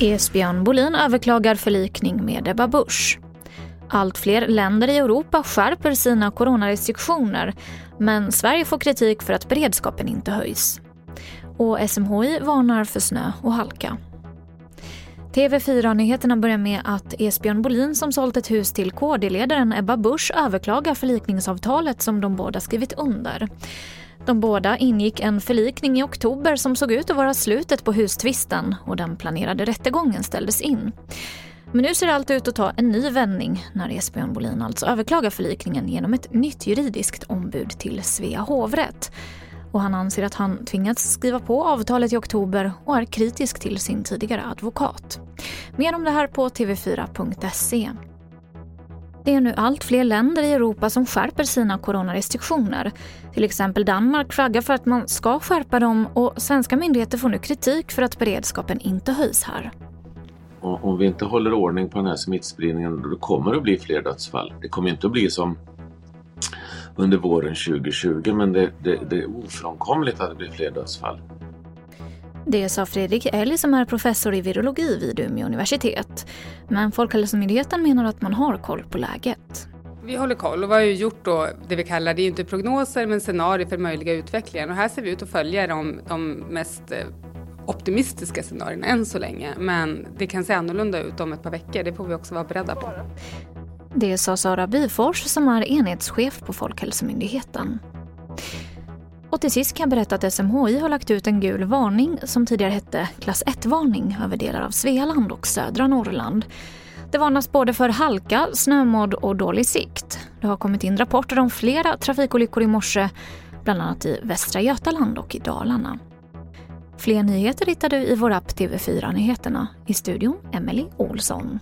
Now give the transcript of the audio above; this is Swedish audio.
Esbjörn Bolin överklagar förlikning med Ebba Busch. Allt fler länder i Europa skärper sina coronarestriktioner men Sverige får kritik för att beredskapen inte höjs. Och SMHI varnar för snö och halka. TV4-nyheterna börjar med att Esbjörn Bolin som sålt ett hus till KD-ledaren Ebba Busch överklagar förlikningsavtalet som de båda skrivit under. De båda ingick en förlikning i oktober som såg ut att vara slutet på hustvisten och den planerade rättegången ställdes in. Men nu ser allt ut att ta en ny vändning när Esbjörn Bolin alltså överklagar förlikningen genom ett nytt juridiskt ombud till Svea hovrätt. Och han anser att han tvingats skriva på avtalet i oktober och är kritisk till sin tidigare advokat. Mer om det här på tv4.se. Det är nu allt fler länder i Europa som skärper sina coronarestriktioner. Till exempel Danmark flaggar för att man ska skärpa dem och svenska myndigheter får nu kritik för att beredskapen inte höjs här. Om vi inte håller ordning på den här smittspridningen då kommer det att bli fler dödsfall. Det kommer inte att bli som under våren 2020 men det, det, det är ofrånkomligt att det blir fler dödsfall. Det sa Fredrik Elg som är professor i virologi vid Umeå universitet. Men Folkhälsomyndigheten menar att man har koll på läget. Vi håller koll och vi har ju gjort då det vi kallar, det är inte prognoser men scenarier för möjliga utvecklingen och här ser vi ut att följa de, de mest eh, optimistiska scenarierna än så länge. Men det kan se annorlunda ut om ett par veckor, det får vi också vara beredda på. Det sa Sara Bifors som är enhetschef på Folkhälsomyndigheten. Och till sist kan jag berätta att SMHI har lagt ut en gul varning som tidigare hette klass 1-varning över delar av Svealand och södra Norrland. Det varnas både för halka, snömodd och dålig sikt. Det har kommit in rapporter om flera trafikolyckor i morse, bland annat i Västra Götaland och i Dalarna. Fler nyheter hittar du i vår app TV4 Nyheterna. I studion Emily Olsson.